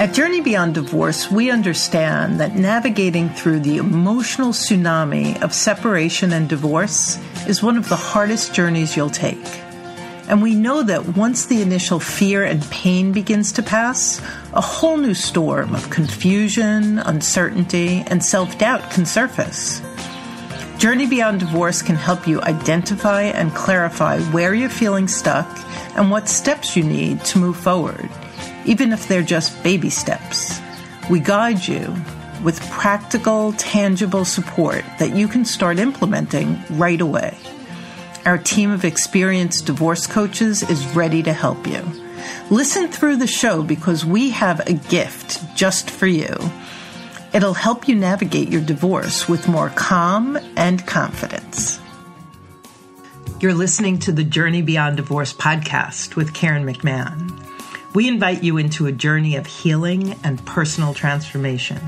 At Journey Beyond Divorce, we understand that navigating through the emotional tsunami of separation and divorce is one of the hardest journeys you'll take. And we know that once the initial fear and pain begins to pass, a whole new storm of confusion, uncertainty, and self doubt can surface. Journey Beyond Divorce can help you identify and clarify where you're feeling stuck and what steps you need to move forward even if they're just baby steps. We guide you with practical, tangible support that you can start implementing right away. Our team of experienced divorce coaches is ready to help you. Listen through the show because we have a gift just for you. It'll help you navigate your divorce with more calm and confidence. You're listening to the Journey Beyond Divorce podcast with Karen McMahon. We invite you into a journey of healing and personal transformation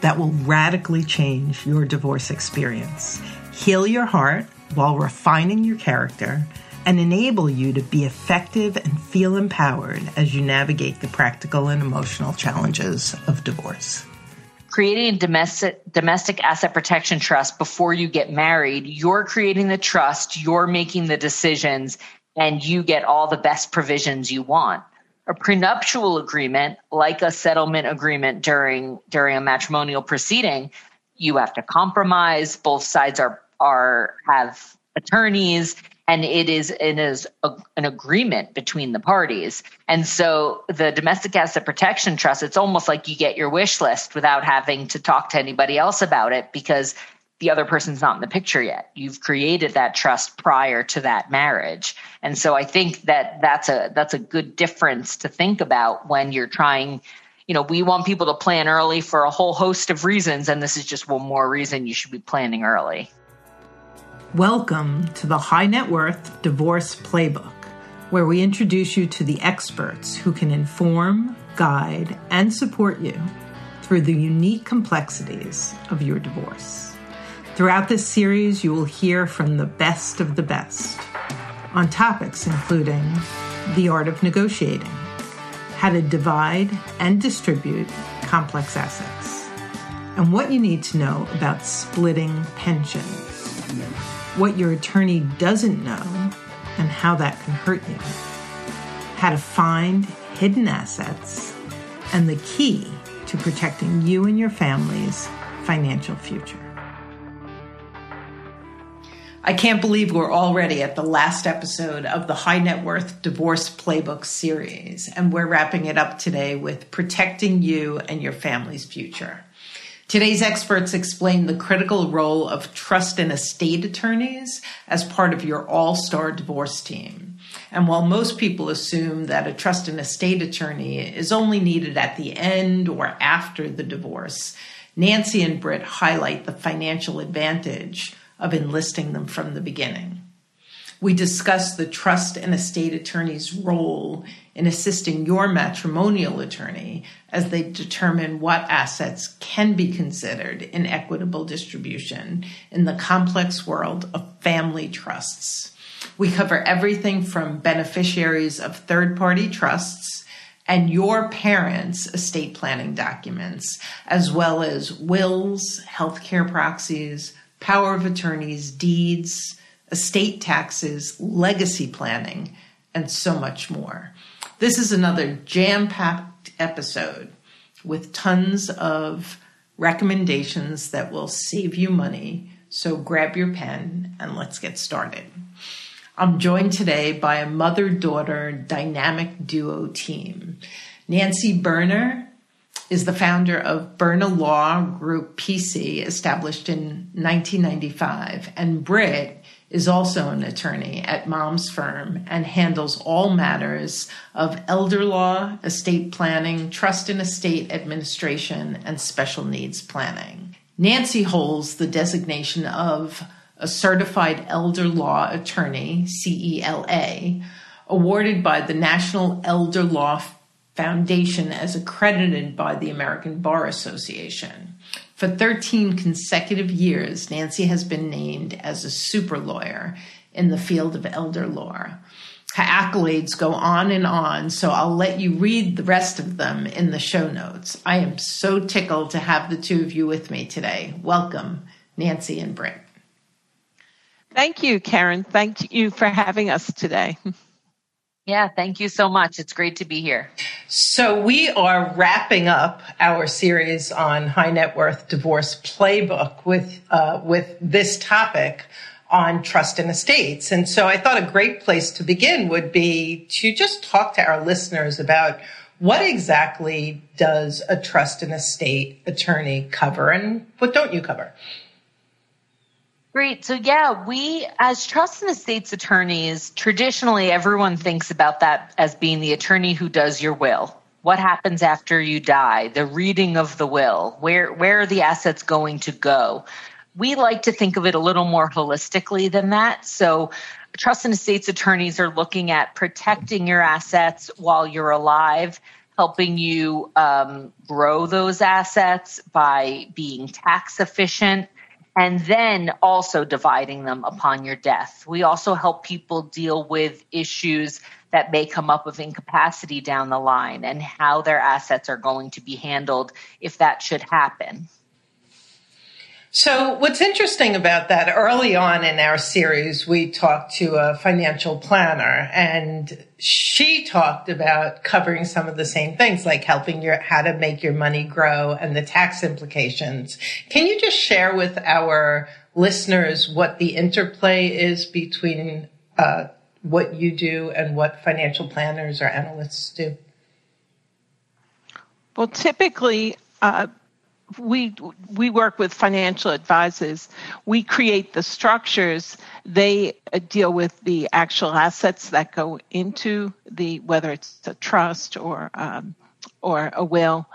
that will radically change your divorce experience, heal your heart while refining your character, and enable you to be effective and feel empowered as you navigate the practical and emotional challenges of divorce. Creating a domestic domestic asset protection trust before you get married, you're creating the trust, you're making the decisions, and you get all the best provisions you want a prenuptial agreement like a settlement agreement during during a matrimonial proceeding you have to compromise. Both sides are are have attorneys and it is it is a, an agreement between the parties. And so the domestic asset protection trust it's almost like you get your wish list without having to talk to anybody else about it because the other person's not in the picture yet. You've created that trust prior to that marriage. And so I think that that's a that's a good difference to think about when you're trying you know, we want people to plan early for a whole host of reasons and this is just one more reason you should be planning early. Welcome to the High Net Worth Divorce Playbook, where we introduce you to the experts who can inform, guide, and support you through the unique complexities of your divorce. Throughout this series, you will hear from the best of the best on topics including the art of negotiating, how to divide and distribute complex assets, and what you need to know about splitting pensions, what your attorney doesn't know and how that can hurt you, how to find hidden assets, and the key to protecting you and your family's financial future. I can't believe we're already at the last episode of the High Net Worth Divorce Playbook series, and we're wrapping it up today with protecting you and your family's future. Today's experts explain the critical role of trust and estate attorneys as part of your all star divorce team. And while most people assume that a trust and estate attorney is only needed at the end or after the divorce, Nancy and Britt highlight the financial advantage of enlisting them from the beginning. We discussed the trust and estate attorney's role in assisting your matrimonial attorney as they determine what assets can be considered in equitable distribution in the complex world of family trusts. We cover everything from beneficiaries of third party trusts and your parents' estate planning documents, as well as wills, healthcare proxies, power of attorneys, deeds, estate taxes, legacy planning, and so much more. This is another jam packed episode with tons of recommendations that will save you money. So grab your pen and let's get started. I'm joined today by a mother daughter dynamic duo team. Nancy Burner is the founder of Burner Law Group PC, established in 1995. And Britt is also an attorney at Mom's Firm and handles all matters of elder law, estate planning, trust and estate administration, and special needs planning. Nancy holds the designation of a certified elder law attorney, CELA, awarded by the National Elder Law Foundation as accredited by the American Bar Association. For 13 consecutive years, Nancy has been named as a super lawyer in the field of elder law. Her accolades go on and on, so I'll let you read the rest of them in the show notes. I am so tickled to have the two of you with me today. Welcome, Nancy and Britt. Thank you, Karen. Thank you for having us today. Yeah, thank you so much. It's great to be here. So, we are wrapping up our series on high net worth divorce playbook with, uh, with this topic on trust and estates. And so, I thought a great place to begin would be to just talk to our listeners about what exactly does a trust and estate attorney cover and what don't you cover? Great. So, yeah, we, as trust and estates attorneys, traditionally everyone thinks about that as being the attorney who does your will. What happens after you die? The reading of the will. Where, where are the assets going to go? We like to think of it a little more holistically than that. So, trust and estates attorneys are looking at protecting your assets while you're alive, helping you um, grow those assets by being tax efficient and then also dividing them upon your death. We also help people deal with issues that may come up of incapacity down the line and how their assets are going to be handled if that should happen. So, what's interesting about that, early on in our series, we talked to a financial planner and she talked about covering some of the same things, like helping your, how to make your money grow and the tax implications. Can you just share with our listeners what the interplay is between uh, what you do and what financial planners or analysts do? Well, typically, uh, we we work with financial advisors. We create the structures. They uh, deal with the actual assets that go into the whether it's a trust or um, or a will,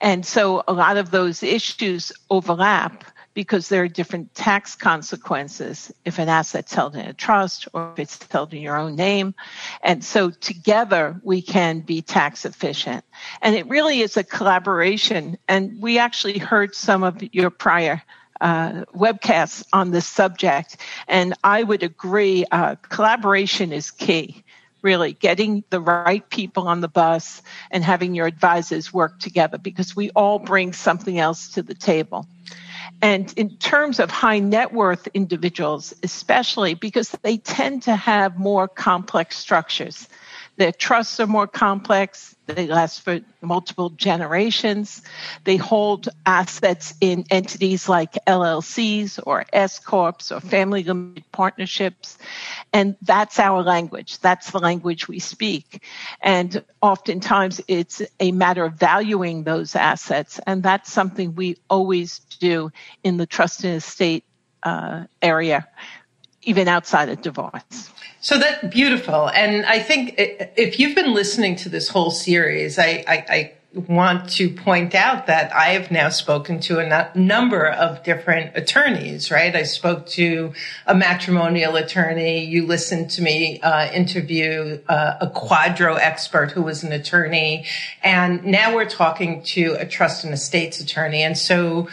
and so a lot of those issues overlap because there are different tax consequences if an asset's held in a trust or if it's held in your own name. And so together we can be tax efficient. And it really is a collaboration. And we actually heard some of your prior uh, webcasts on this subject. And I would agree, uh, collaboration is key really getting the right people on the bus and having your advisors work together because we all bring something else to the table. And in terms of high net worth individuals, especially because they tend to have more complex structures. Their trusts are more complex. They last for multiple generations. They hold assets in entities like LLCs or S corps or family limited partnerships. And that's our language. That's the language we speak. And oftentimes it's a matter of valuing those assets. And that's something we always do in the trust and estate uh, area, even outside of divorce. So that's beautiful. And I think if you've been listening to this whole series, I, I, I want to point out that I have now spoken to a number of different attorneys, right? I spoke to a matrimonial attorney. You listened to me uh, interview uh, a QDRO expert who was an attorney. And now we're talking to a trust and estates attorney. And so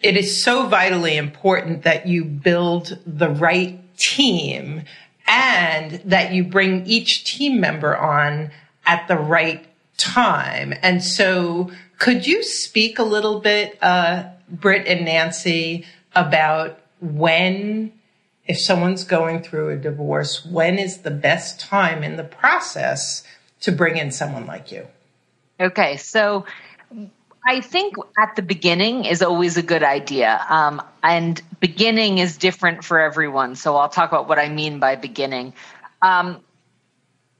it is so vitally important that you build the right team and that you bring each team member on at the right time. And so, could you speak a little bit, uh, Britt and Nancy, about when, if someone's going through a divorce, when is the best time in the process to bring in someone like you? Okay, so I think at the beginning is always a good idea. Um, and beginning is different for everyone. So I'll talk about what I mean by beginning. Um,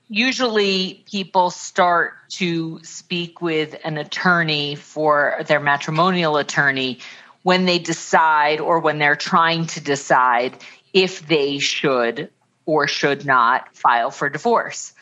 usually people start to speak with an attorney for their matrimonial attorney when they decide or when they're trying to decide if they should or should not file for divorce.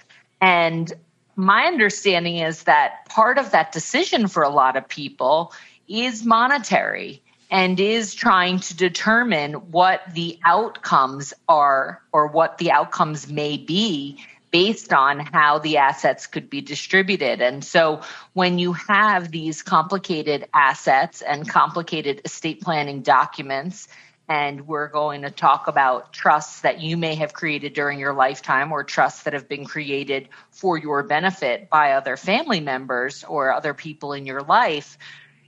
And my understanding is that part of that decision for a lot of people is monetary and is trying to determine what the outcomes are or what the outcomes may be based on how the assets could be distributed. And so when you have these complicated assets and complicated estate planning documents, and we're going to talk about trusts that you may have created during your lifetime or trusts that have been created for your benefit by other family members or other people in your life.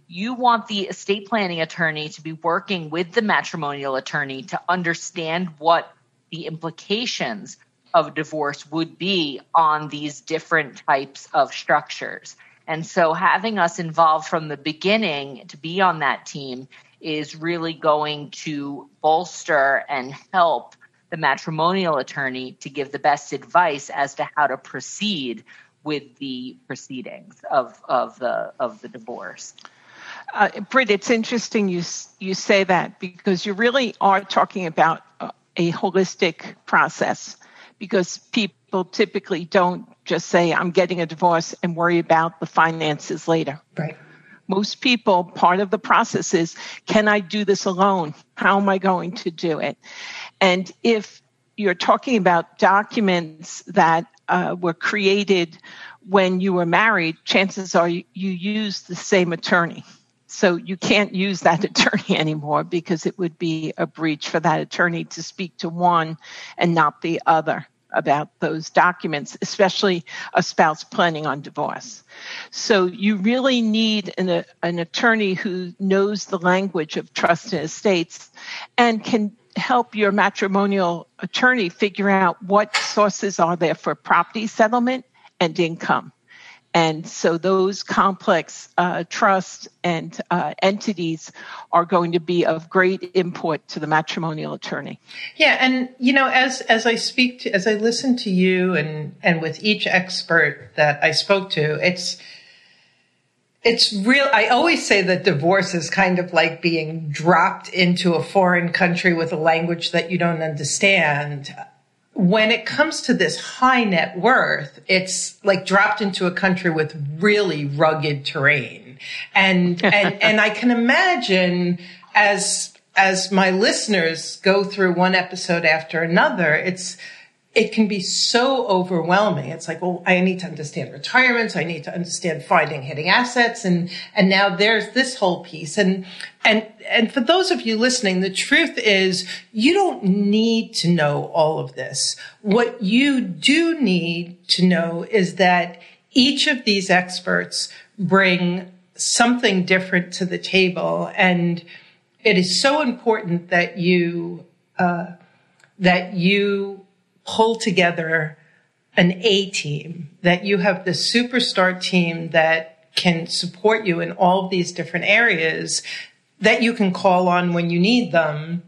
You want the estate planning attorney to be working with the matrimonial attorney to understand what the implications of divorce would be on these different types of structures. And so having us involved from the beginning to be on that team is really going to bolster and help the matrimonial attorney to give the best advice as to how to proceed with the proceedings of, of the of the divorce. Uh, Britt, it's interesting you you say that because you really are talking about a, a holistic process because people typically don't just say I'm getting a divorce and worry about the finances later. Right most people, part of the process is can I do this alone? How am I going to do it? And if you're talking about documents that uh, were created when you were married, chances are you, you use the same attorney. So you can't use that attorney anymore because it would be a breach for that attorney to speak to one and not the other about those documents, especially a spouse planning on divorce. So you really need an, an attorney who knows the language of trust and estates and can help your matrimonial attorney figure out what sources are there for property settlement and income. And so those complex uh, trusts and uh, entities are going to be of great import to the matrimonial attorney. Yeah, and you know, as as I speak to, as I listen to you, and and with each expert that I spoke to, it's it's real. I always say that divorce is kind of like being dropped into a foreign country with a language that you don't understand when it comes to this high net worth, it's like dropped into a country with really rugged terrain. And, and, and I can imagine as, as my listeners go through one episode after another, it's, it can be so overwhelming. It's like, well, I need to understand retirements. I need to understand finding hitting assets. And, and now there's this whole piece. And, and, and for those of you listening, the truth is you don't need to know all of this. What you do need to know is that each of these experts bring something different to the table. And it is so important that you, uh, that you pull together an A team, that you have the superstar team that can support you in all of these different areas that you can call on when you need them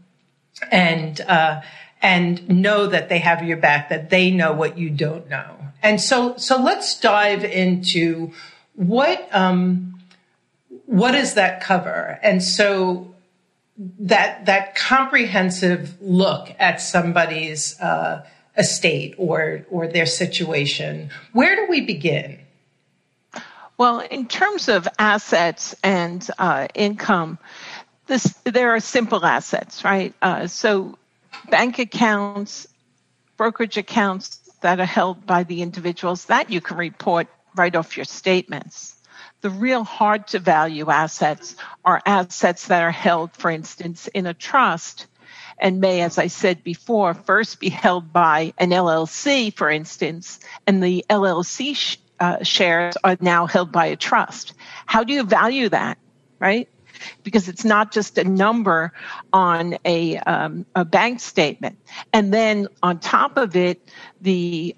and, uh, and know that they have your back, that they know what you don't know. And so, so let's dive into what, um, what does that cover? And so that, that comprehensive look at somebody's, uh, estate or or their situation. Where do we begin? Well, in terms of assets and uh, income, this there are simple assets, right? Uh, so, bank accounts, brokerage accounts that are held by the individuals that you can report right off your statements. The real hard to value assets are assets that are held, for instance, in a trust and may, as I said before, first be held by an LLC, for instance, and the LLC sh- uh, shares are now held by a trust. How do you value that, right? Because it's not just a number on a, um, a bank statement. And then on top of it, the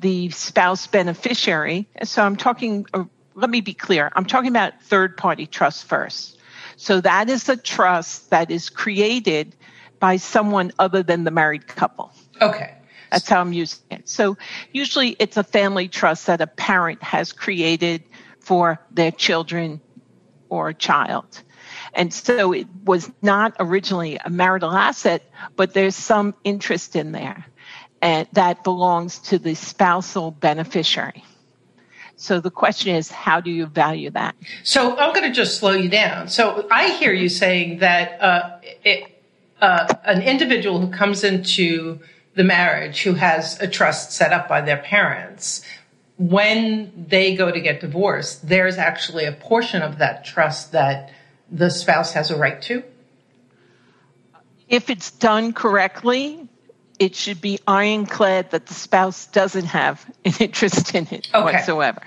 the spouse beneficiary. So I'm talking. Uh, let me be clear. I'm talking about third party trust first. So that is a trust that is created by someone other than the married couple. Okay. That's how I'm using it. So usually it's a family trust that a parent has created for their children or a child. And so it was not originally a marital asset, but there's some interest in there and that belongs to the spousal beneficiary. So the question is, how do you value that? So I'm going to just slow you down. So I hear you saying that uh, it, uh, an individual who comes into the marriage who has a trust set up by their parents, when they go to get divorced, there's actually a portion of that trust that the spouse has a right to? If it's done correctly, it should be ironclad that the spouse doesn't have an interest in it okay. whatsoever.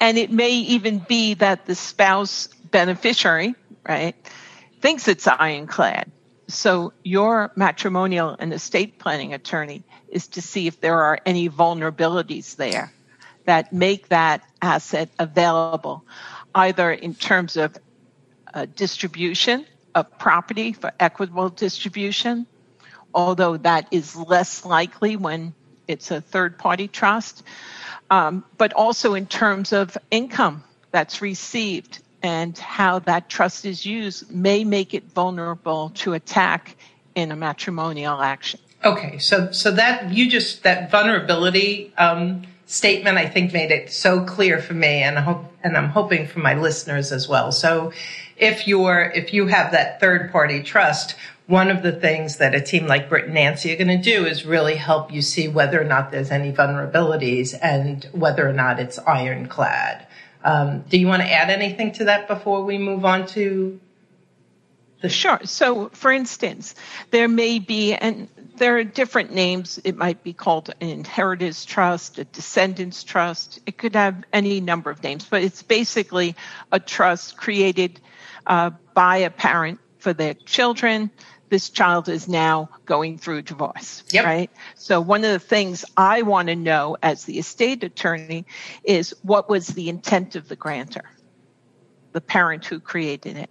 And it may even be that the spouse beneficiary, right, thinks it's ironclad. So your matrimonial and estate planning attorney is to see if there are any vulnerabilities there that make that asset available, either in terms of uh, distribution of property for equitable distribution, although that is less likely when it's a third party trust, um, but also in terms of income that's received and how that trust is used may make it vulnerable to attack in a matrimonial action. Okay, so so that you just that vulnerability um, statement I think made it so clear for me, and I hope and I'm hoping for my listeners as well. So, if you're if you have that third party trust, one of the things that a team like Britt and Nancy are going to do is really help you see whether or not there's any vulnerabilities and whether or not it's ironclad. Um, do you want to add anything to that before we move on to the sure. So for instance there may be and there are different names it might be called an inheritance trust a descendants trust it could have any number of names but it's basically a trust created uh, by a parent for their children this child is now going through divorce, yep. right? So one of the things I want to know as the estate attorney is what was the intent of the grantor, the parent who created it.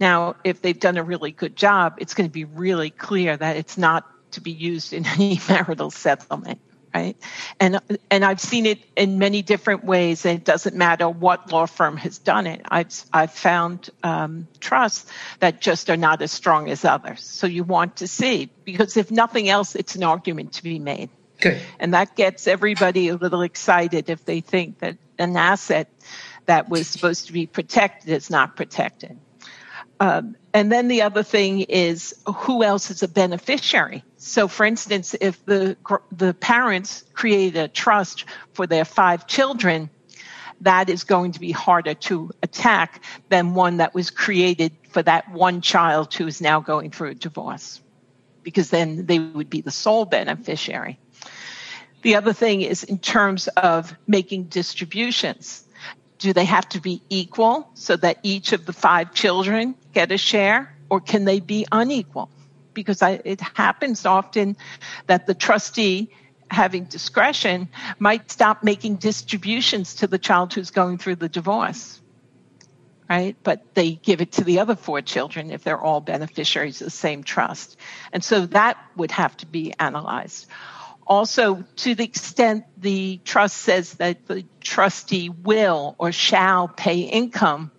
Now, if they've done a really good job, it's going to be really clear that it's not to be used in any marital settlement right? And and I've seen it in many different ways. And it doesn't matter what law firm has done it. I've I've found um, trusts that just are not as strong as others. So you want to see because if nothing else, it's an argument to be made. Good. And that gets everybody a little excited if they think that an asset that was supposed to be protected is not protected. Um, and then the other thing is who else is a beneficiary? So, for instance, if the the parents create a trust for their five children, that is going to be harder to attack than one that was created for that one child who is now going through a divorce, because then they would be the sole beneficiary. The other thing is in terms of making distributions do they have to be equal so that each of the five children get a share, or can they be unequal? Because I, it happens often that the trustee, having discretion, might stop making distributions to the child who's going through the divorce. Right? But they give it to the other four children if they're all beneficiaries of the same trust. And so that would have to be analyzed. Also, to the extent the trust says that the trustee will or shall pay income,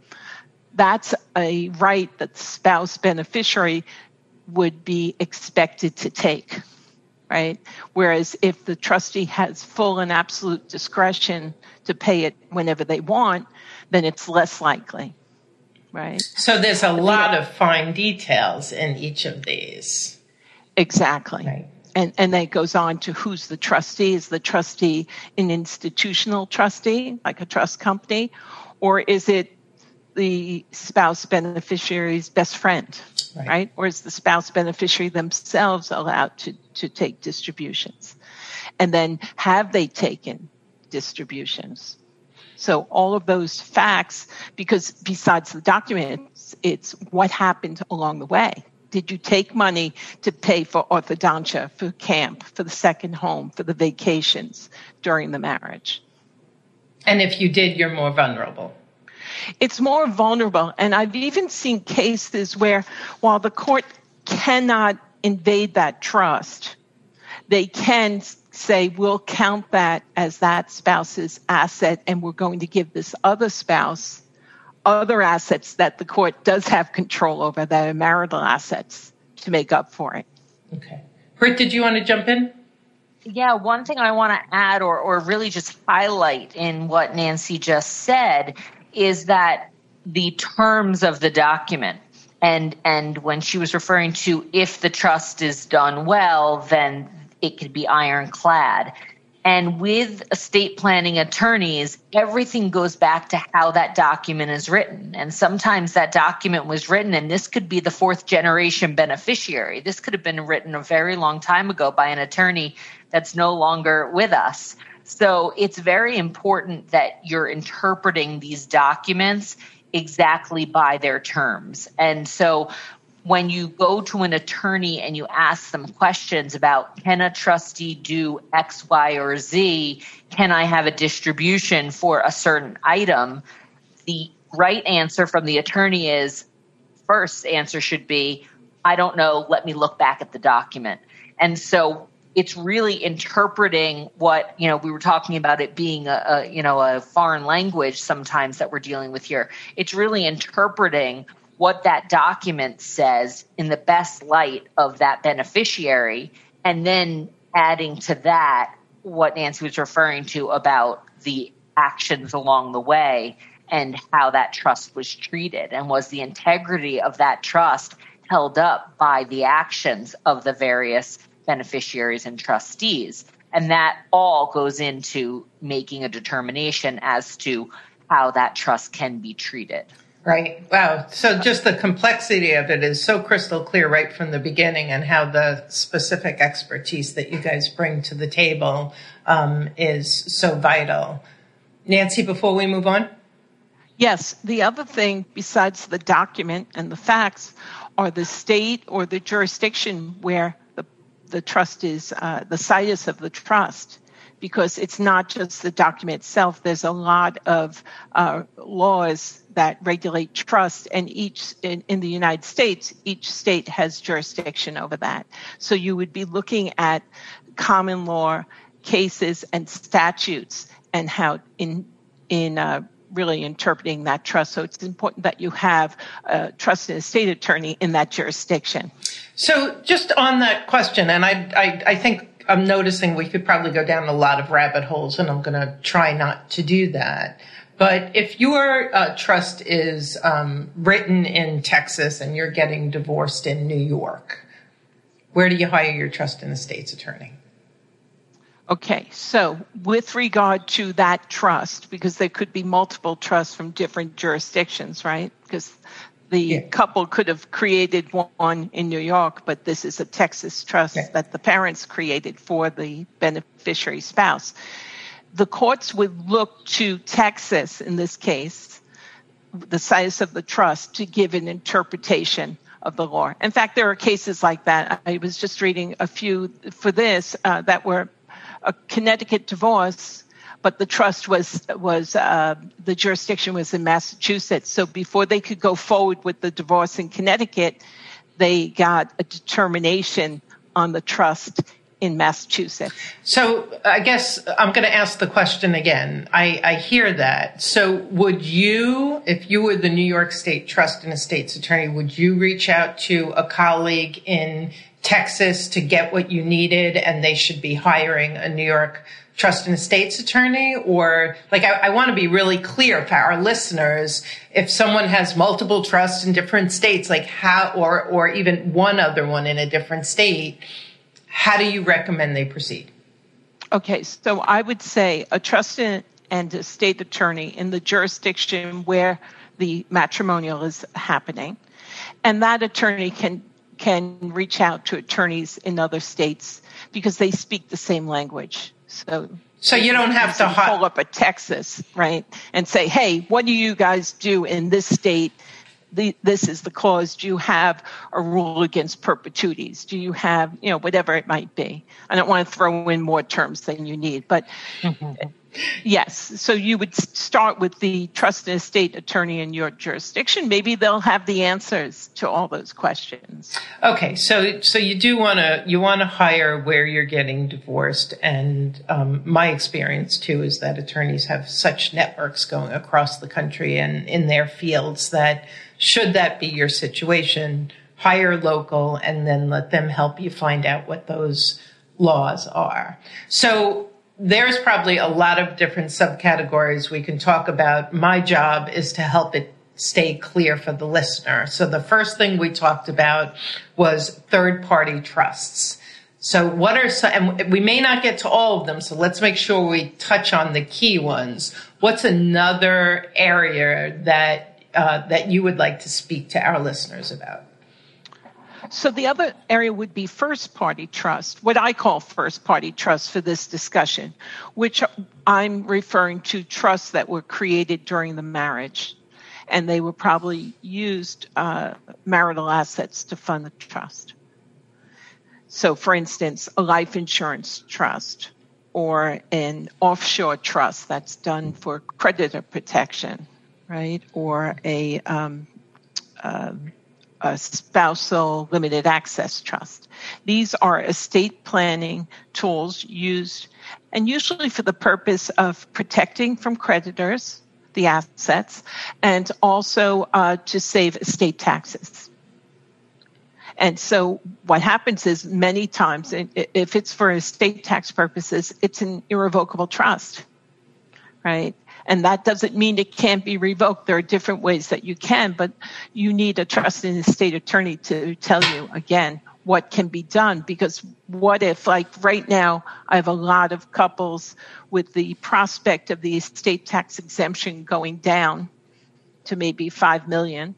that's a right that the spouse beneficiary would be expected to take, right? Whereas if the trustee has full and absolute discretion to pay it whenever they want, then it's less likely, right? So there's a lot of fine details in each of these. Exactly. Right and, and then it goes on to who's the trustee. Is the trustee an institutional trustee, like a trust company, or is it the spouse beneficiary's best friend, right? right? Or is the spouse beneficiary themselves allowed to, to take distributions? And then have they taken distributions? So all of those facts, because besides the documents, it's what happened along the way did you take money to pay for orthodontia, for camp, for the second home, for the vacations during the marriage? And if you did, you're more vulnerable. It's more vulnerable. And I've even seen cases where while the court cannot invade that trust, they can say, we'll count that as that spouse's asset and we're going to give this other spouse other assets that the court does have control over that are marital assets to make up for it. Okay. Britt, did you want to jump in? Yeah, one thing I want to add or, or really just highlight in what Nancy just said is that the terms of the document and and when she was referring to if the trust is done well, then it could be ironclad And with estate planning attorneys, everything goes back to how that document is written. And sometimes that document was written, and this could be the fourth generation beneficiary. This could have been written a very long time ago by an attorney that's no longer with us. So it's very important that you're interpreting these documents exactly by their terms. And so when you go to an attorney and you ask them questions about can a trustee do X, Y, or Z? Can I have a distribution for a certain item? The right answer from the attorney is first answer should be, I don't know, let me look back at the document. And so it's really interpreting what you know we were talking about it being a, a, you know a foreign language sometimes that we're dealing with here it's really interpreting what that document says in the best light of that beneficiary and then adding to that what Nancy was referring to about the actions along the way and how that trust was treated and was the integrity of that trust held up by the actions of the various beneficiaries and trustees. And that all goes into making a determination as to how that trust can be treated Right. Wow. So just the complexity of it is so crystal clear right from the beginning, and how the specific expertise that you guys bring to the table um, is so vital. Nancy, before we move on? Yes. The other thing, besides the document and the facts, are the state or the jurisdiction where the, the trust is, uh, the situs of the trust because it's not just the document itself. There's a lot of uh, laws that regulate trust, and each in, in, the United States, each state has jurisdiction over that. So you would be looking at common law cases and statutes and how in in uh, really interpreting that trust. So it's important that you have a trust and estate attorney in that jurisdiction. So just on that question, and I, I, I think I'm noticing we could probably go down a lot of rabbit holes, and I'm going to try not to do that. But if your uh, trust is um, written in Texas and you're getting divorced in New York, where do you hire your trust and estates attorney? Okay, so with regard to that trust, because there could be multiple trusts from different jurisdictions, right? Because the yeah. couple could have created one in New York, but this is a Texas trust yeah. that the parents created for the beneficiary spouse. The courts would look to Texas in this case, the situs of the trust, to give an interpretation of the law. In fact, there are cases like that. I was just reading a few for this uh, that were a Connecticut divorce but the trust was was uh, the jurisdiction was in Massachusetts. So before they could go forward with the divorce in Connecticut, they got a determination on the trust in Massachusetts. So I guess I'm going to ask the question again. I, I, hear that. So would you, if you were the New York State Trust and Estates Attorney, would you reach out to a colleague in Texas to get what you needed and they should be hiring a New York trust and estates attorney or like I, I want to be really clear for our listeners if someone has multiple trusts in different states like how or or even one other one in a different state how do you recommend they proceed okay so i would say a trust and estate attorney in the jurisdiction where the matrimonial is happening and that attorney can can reach out to attorneys in other states because they speak the same language so so you don't have to pull up a Texas, right, and say, "Hey, what do you guys do in this state? The, this is the clause. Do you have a rule against perpetuities? Do you have, you know, whatever it might be? I don't want to throw in more terms than you need, but mm-hmm. Yes. So you would start with the trust and estate attorney in your jurisdiction. Maybe they'll have the answers to all those questions. Okay. So so you do want to you want to hire where you're getting divorced, and um, my experience too is that attorneys have such networks going across the country and in their fields that should that be your situation, hire local and then let them help you find out what those laws are. So there's probably a lot of different subcategories we can talk about. My job is to help it stay clear for the listener. So the first thing we talked about was third party trusts. So, what are some, and we may not get to all of them, so let's make sure we touch on the key ones. What's another area that, uh, that you would like to speak to our listeners about? So the other area would be first party trust, what I call first party trust for this discussion, which I'm referring to trusts that were created during the marriage. And they were probably used uh, marital assets to fund the trust. So, for instance, a life insurance trust or an offshore trust that's done for creditor protection, right? Or a, um, uh, a spousal limited access trust. These are estate planning tools used and usually for the purpose of protecting from creditors the assets and also uh, to save estate taxes. And so what happens is many times, if it's for estate tax purposes, it's an irrevocable trust, right? And that doesn't mean it can't be revoked. There are different ways that you can, but you need a trusted state attorney to tell you again what can be done. Because what if, like right now, I have a lot of couples with the prospect of the estate tax exemption going down to maybe 5 million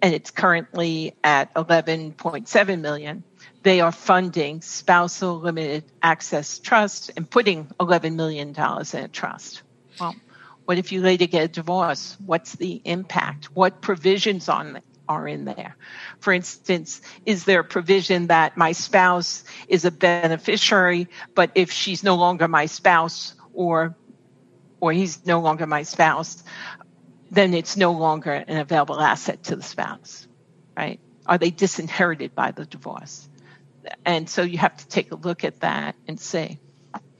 and it's currently at 11.7 million they are funding spousal limited access trust and putting 11 million dollars in a trust well what if you later get a divorce what's the impact what provisions on are in there for instance is there a provision that my spouse is a beneficiary but if she's no longer my spouse or or he's no longer my spouse then it's no longer an available asset to the spouse, right? Are they disinherited by the divorce? And so you have to take a look at that and see.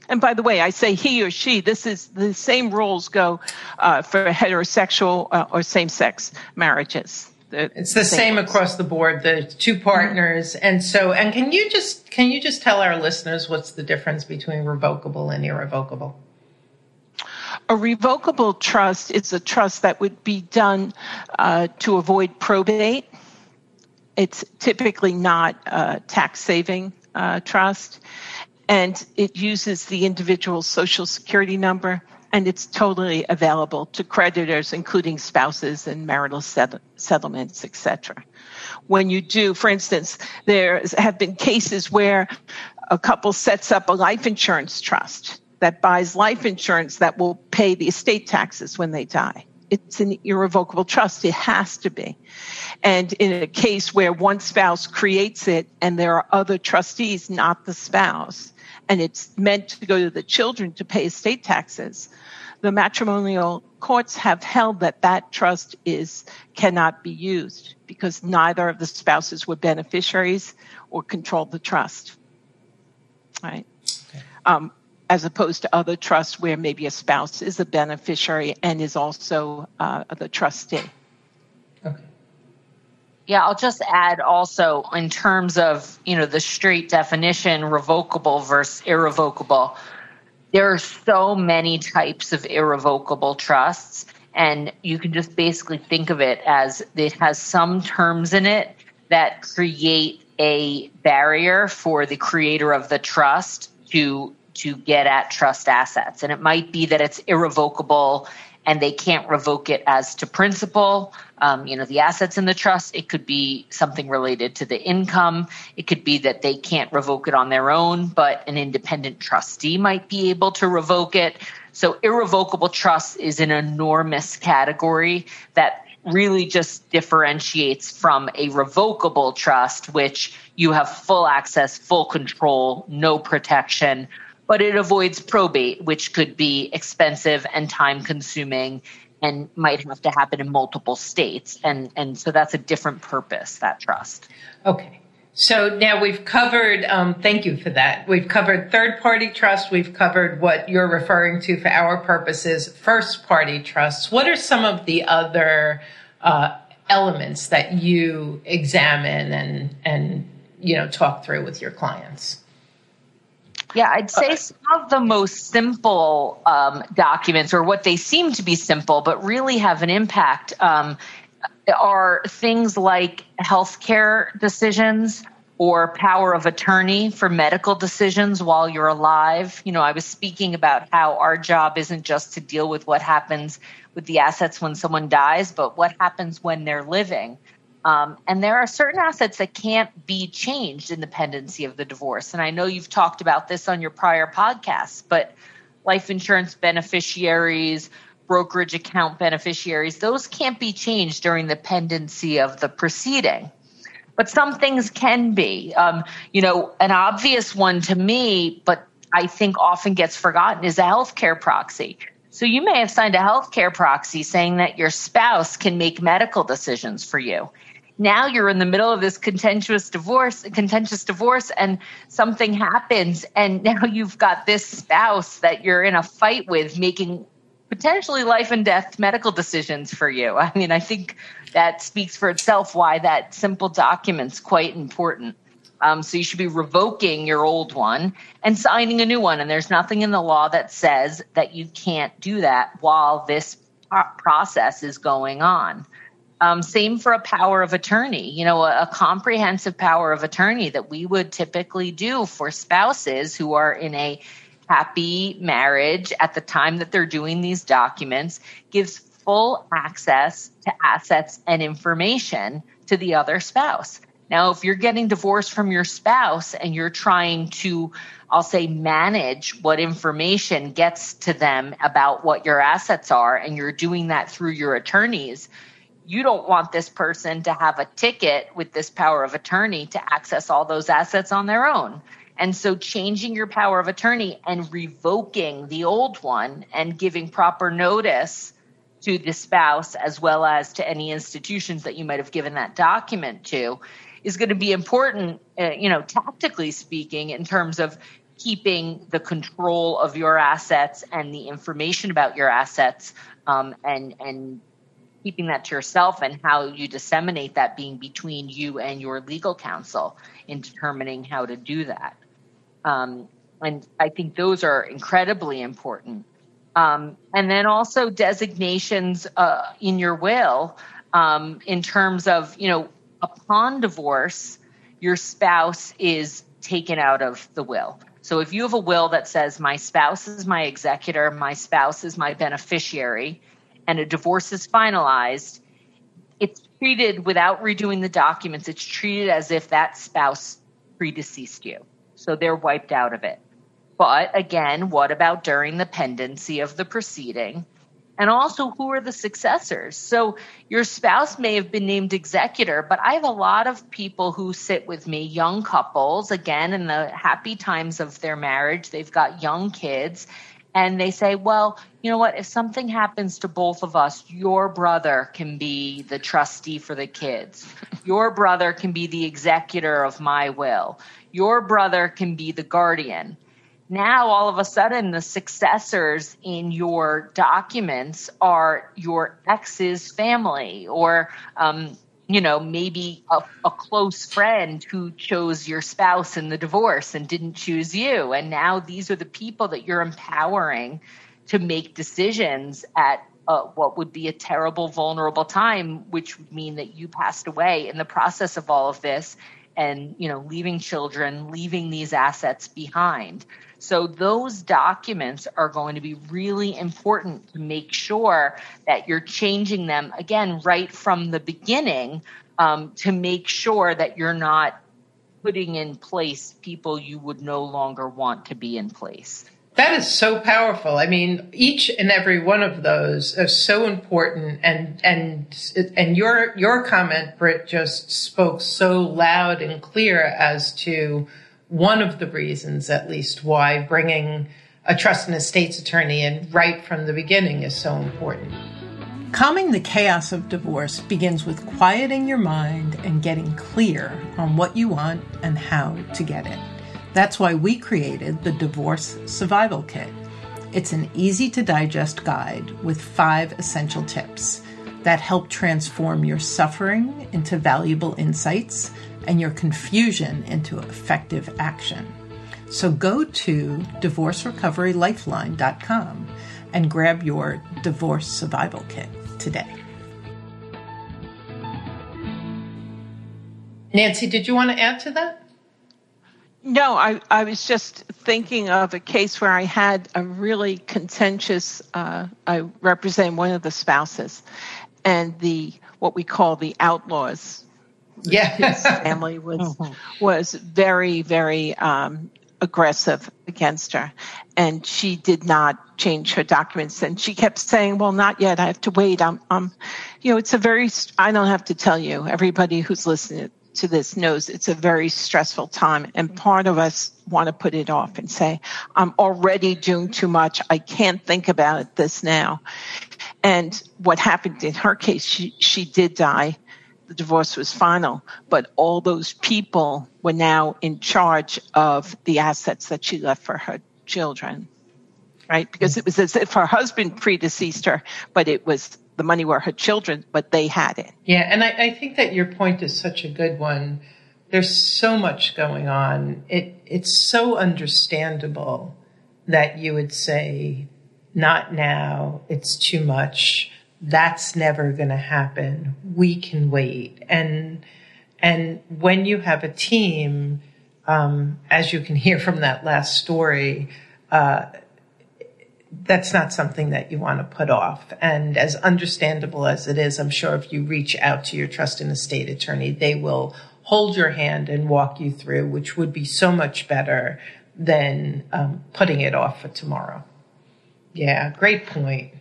And by the way, I say he or she. This is the same rules go uh, for heterosexual uh, or same-sex marriages. The it's the same, same across the board. The two partners, mm-hmm. and so. And can you just can you just tell our listeners what's the difference between revocable and irrevocable? A revocable trust is a trust that would be done uh, to avoid probate. It's typically not a tax saving uh, trust, and it uses the individual's social security number, and it's totally available to creditors, including spouses and marital settlements, etc. When you do, for instance, there have been cases where a couple sets up a life insurance trust that buys life insurance that will pay the estate taxes when they die. It's an irrevocable trust. It has to be. And in a case where one spouse creates it and there are other trustees, not the spouse, and it's meant to go to the children to pay estate taxes, the matrimonial courts have held that that trust is cannot be used because neither of the spouses were beneficiaries or controlled the trust. Right. Okay. Um, as opposed to other trusts where maybe a spouse is a beneficiary and is also uh, the trustee. Okay. Yeah, I'll just add also in terms of you know the straight definition, revocable versus irrevocable. There are so many types of irrevocable trusts, and you can just basically think of it as it has some terms in it that create a barrier for the creator of the trust to to get at trust assets. And it might be that it's irrevocable and they can't revoke it as to principal, um, you know, the assets in the trust. It could be something related to the income. It could be that they can't revoke it on their own, but an independent trustee might be able to revoke it. So irrevocable trust is an enormous category that really just differentiates from a revocable trust, which you have full access, full control, no protection but it avoids probate, which could be expensive and time consuming and might have to happen in multiple states. And, and so that's a different purpose, that trust. Okay. So now we've covered, um, thank you for that. We've covered third party trust. We've covered what you're referring to for our purposes, first party trusts. What are some of the other uh, elements that you examine and, and, you know, talk through with your clients? Yeah, I'd say some of the most simple um, documents, or what they seem to be simple, but really have an impact, um, are things like healthcare decisions or power of attorney for medical decisions while you're alive. You know, I was speaking about how our job isn't just to deal with what happens with the assets when someone dies, but what happens when they're living. Um, and there are certain assets that can't be changed in the pendency of the divorce. And I know you've talked about this on your prior podcasts, but life insurance beneficiaries, brokerage account beneficiaries, those can't be changed during the pendency of the proceeding but some things can be. Um, you know, an obvious one to me, but I think often gets forgotten is a healthcare proxy. So you may have signed a healthcare proxy saying that your spouse can make medical decisions for you. Now you're in the middle of this contentious divorce, contentious divorce, and something happens, and now you've got this spouse that you're in a fight with making potentially life and death medical decisions for you. I mean, I think that speaks for itself why that simple document's quite important. Um, so you should be revoking your old one and signing a new one. And there's nothing in the law that says that you can't do that while this process is going on. Um, same for a power of attorney, you know, a, a, comprehensive power of attorney that we would typically do for spouses who are in a happy marriage at the time that they're doing these documents gives full access to assets and information to the other spouse. Now, if you're getting divorced from your spouse and you're trying to, I'll say, manage what information gets to them about what your assets are, and you're doing that through your attorneys, you don't want this person to have a ticket with this power of attorney to access all those assets on their own. And so changing your power of attorney and revoking the old one and giving proper notice to the spouse as well as to any institutions that you might have given that document to is going to be important, uh, you know, tactically speaking, in terms of keeping the control of your assets and the information about your assets um, and and keeping that to yourself and how you disseminate that being between you and your legal counsel in determining how to do that. Um, and I think those are incredibly important. Um, and then also designations uh, in your will um, in terms of, you know, upon divorce, your spouse is taken out of the will. So if you have a will that says, my spouse is my executor, my spouse is my beneficiary, and a divorce is finalized, it's treated without redoing the documents, it's treated as if that spouse predeceased you so they're wiped out of it. But again, what about during the pendency of the proceeding? And also, who are the successors? So, your spouse may have been named executor, but I have a lot of people who sit with me, young couples, again, in the happy times of their marriage. They've got young kids, and they say, Well, you know what? If something happens to both of us, your brother can be the trustee for the kids, your brother can be the executor of my will your brother can be the guardian. Now, all of a sudden, the successors in your documents are your ex's family, or, um, you know, maybe a, a close friend who chose your spouse in the divorce and didn't choose you. And now these are the people that you're empowering to make decisions at uh, what would be a terrible, vulnerable time, which would mean that you passed away in the process of all of this and you know leaving children leaving these assets behind so those documents are going to be really important to make sure that you're changing them again right from the beginning um, to make sure that you're not putting in place people you would no longer want to be in place that is so powerful. I mean, each and every one of those are so important, and and and your your comment, Britt, just spoke so loud and clear as to one of the reasons, at least, why bringing a trust and estates attorney in right from the beginning is so important. Calming the chaos of divorce begins with quieting your mind and getting clear on what you want and how to get it. That's why we created the Divorce Survival Kit. It's an easy to digest guide with five essential tips that help transform your suffering into valuable insights and your confusion into effective action. So go to divorcerecoverylifeline.com and grab your Divorce Survival Kit today. Nancy, did you want to add to that? No, I, I was just thinking of a case where I had a really contentious. Uh, I represent one of the spouses, and the what we call the outlaws. Yeah, his family was mm-hmm. was very very um, aggressive against her, and she did not change her documents. And she kept saying, "Well, not yet. I have to wait." I'm, um, you know, it's a very. I don't have to tell you. Everybody who's listening to this knows it's a very stressful time. And part of us want to put it off and say, I'm already doing too much. I can't think about it this now. And what happened in her case, she, she did die. The divorce was final, but all those people were now in charge of the assets that she left for her children, right? Because it was as if her husband predeceased her, but it was the money were her children, but they had it. Yeah, and I, I think that your point is such a good one. There's so much going on. It it's so understandable that you would say, not now, it's too much. That's never going to happen. We can wait. And and when you have a team, um, as you can hear from that last story, uh, that's not something that you want to put off. And as understandable as it is, I'm sure if you reach out to your trust and estate attorney, they will hold your hand and walk you through, which would be so much better than um, putting it off for tomorrow. Yeah, great point.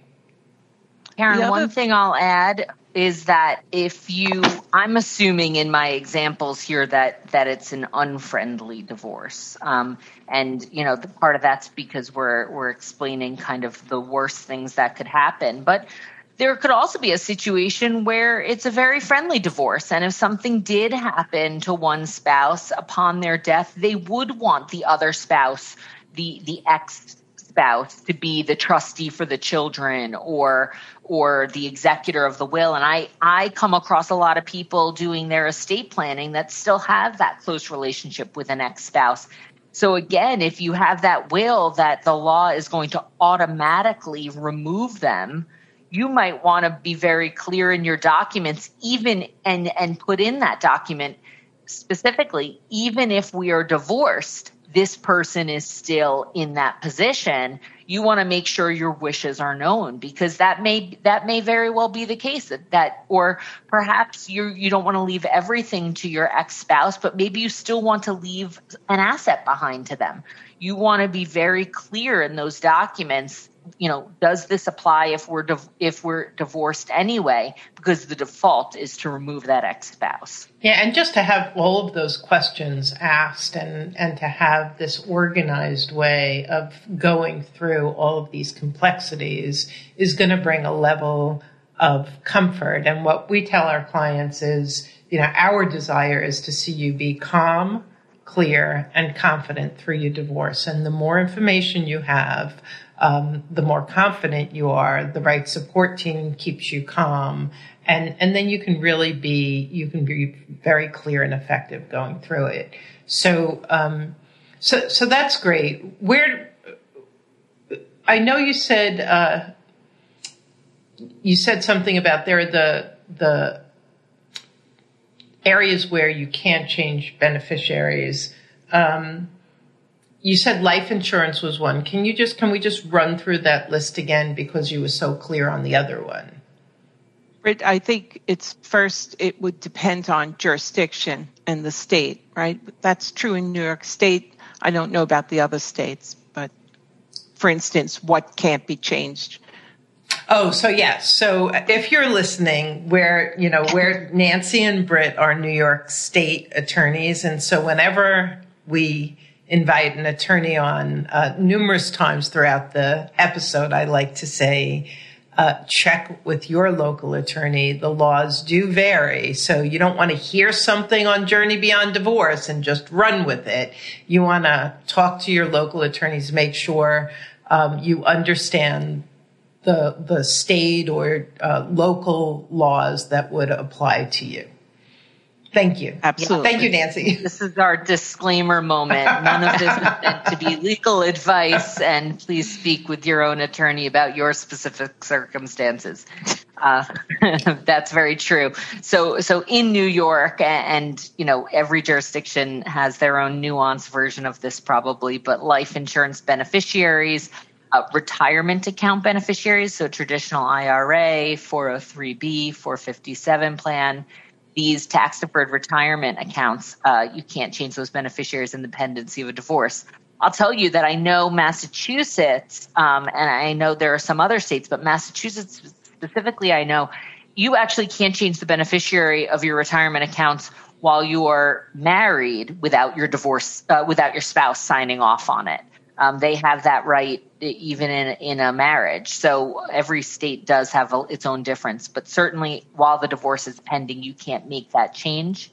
Karen, one thing I'll add is that if you i'm assuming in my examples here that that it's an unfriendly divorce. Um, and you know the part of that's because we're we're explaining kind of the worst things that could happen. But there could also be a situation where it's a very friendly divorce. And if something did happen to one spouse upon their death they would want the other spouse the the ex spouse to be the trustee for the children or or the executor of the will. And i i come across a lot of people doing their estate planning that still have that close relationship with an ex-spouse. So again if you have that will that the law is going to automatically remove them you might want to be very clear in your documents even and and put in that document specifically even if we are divorced this person is still in that position you want to make sure your wishes are known because that may that may very well be the case that, that or perhaps you you don't want to leave everything to your ex-spouse but maybe you still want to leave an asset behind to them. You want to be very clear in those documents you know, does this apply if we're div- if we're divorced anyway? Because the default is to remove that ex spouse. Yeah, and just to have all of those questions asked, and and to have this organized way of going through all of these complexities is going to bring a level of comfort. And what we tell our clients is, you know, our desire is to see you be calm, clear, and confident through your divorce. And the more information you have um, the more confident you are, the right support team keeps you calm, and and then you can really be you can be very clear and effective going through it. So um, so so that's great. Where I know you said uh, you said something about there the the areas where you can't change beneficiaries. Um, you said life insurance was one. Can you just can we just run through that list again because you were so clear on the other one? Britt, I think it's first it would depend on jurisdiction and the state, right? That's true in New York State. I don't know about the other states, but for instance, what can't be changed? Oh, so yes. So if you're listening, where you know where Nancy and Britt are New York State attorneys, and so whenever we invite an attorney on uh, numerous times throughout the episode. I like to say, uh, check with your local attorney. The laws do vary. So you don't want to hear something on Journey Beyond Divorce and just run with it. You want to talk to your local attorneys, make sure um, you understand the, the state or uh, local laws that would apply to you. Thank you. Absolutely. Thank you, Nancy. This is our disclaimer moment. None of this is meant to be legal advice, and please speak with your own attorney about your specific circumstances. Uh, that's very true. So, so in New York, and you know, every jurisdiction has their own nuanced version of this, probably. But life insurance beneficiaries, uh, retirement account beneficiaries, so traditional IRA, 403b, 457 plan, these tax deferred retirement accounts, uh, you can't change those beneficiaries in the pendency of a divorce. I'll tell you that I know Massachusetts, um, and I know there are some other states, but Massachusetts specifically, I know you actually can't change the beneficiary of your retirement accounts while you're married without your divorce, uh, without your spouse signing off on it. Um, they have that right even in in a marriage. So every state does have a, its own difference, but certainly while the divorce is pending, you can't make that change.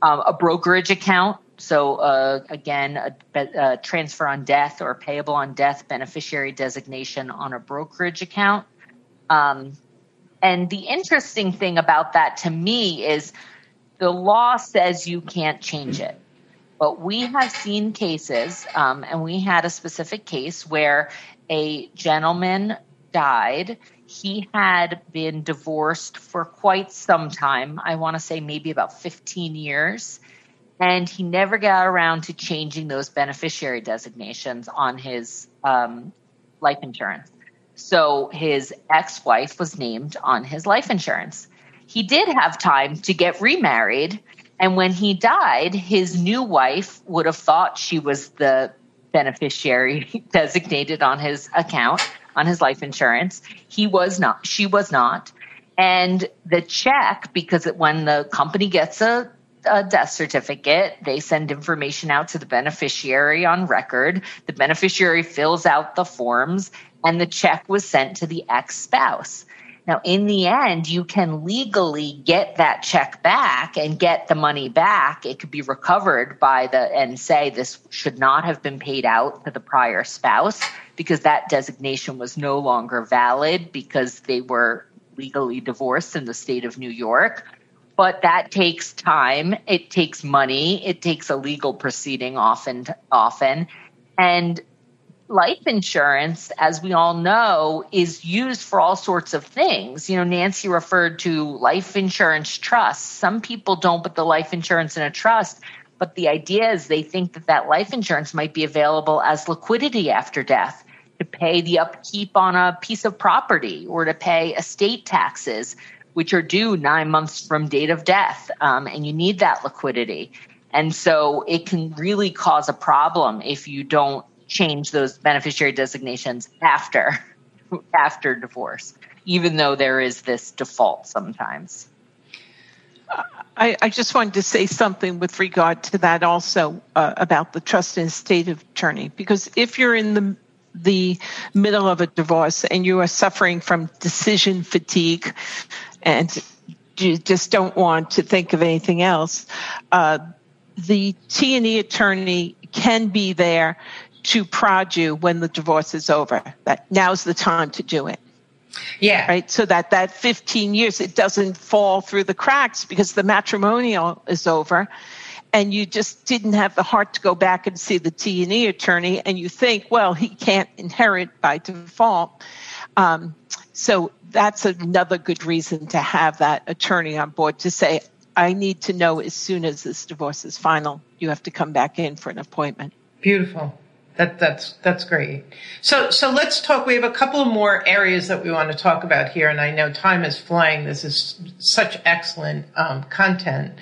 Um, a brokerage account. So uh, again, a, a, transfer on death or payable on death beneficiary designation on a brokerage account. Um, and the interesting thing about that to me is the law says you can't change it. But we have seen cases, um, and we had a specific case where a gentleman died. He had been divorced for quite some time. I want to say maybe about 15 years. And he never got around to changing those beneficiary designations on his um, life insurance. So his ex wife was named on his life insurance. He did have time to get remarried and when he died, his new wife would have thought she was the beneficiary designated on his account, on his life insurance. He was not, she was not. And the check, because it, when the company gets a, a death certificate, they send information out to the beneficiary on record. The beneficiary fills out the forms, and the check was sent to the ex spouse. Now, in the end, you can legally get that check back and get the money back. It could be recovered by the and say this should not have been paid out to the prior spouse because that designation was no longer valid because they were legally divorced in the state of New York. But that takes time. It takes money. It takes a legal proceeding often, often. And life insurance, as we all know, is used for all sorts of things. You know, Nancy referred to life insurance trusts. Some people don't put the life insurance in a trust, but the idea is they think that that life insurance might be available as liquidity after death to pay the upkeep on a piece of property or to pay estate taxes, which are due nine months from date of death. Um, and you need that liquidity. And so it can really cause a problem if you don't change those beneficiary designations after after divorce, even though there is this default sometimes. I, I, just wanted to say something with regard to that also uh, about the trust and estate attorney, because if you're in the the middle of a divorce and you are suffering from decision fatigue and you just don't want to think of anything else, uh, the T&E attorney can be there to prod you when the divorce is over. That now's the time to do it. Yeah. Right. So that that 15 years, it doesn't fall through the cracks because the matrimonial is over and you just didn't have the heart to go back and see the T&E attorney and you think, well, he can't inherit by default. Um, so that's another good reason to have that attorney on board to say, I need to know as soon as this divorce is final, you have to come back in for an appointment. Beautiful. That, that's that's great. So so let's talk. We have a couple of more areas that we want to talk about here, and I know time is flying. This is such excellent um, content.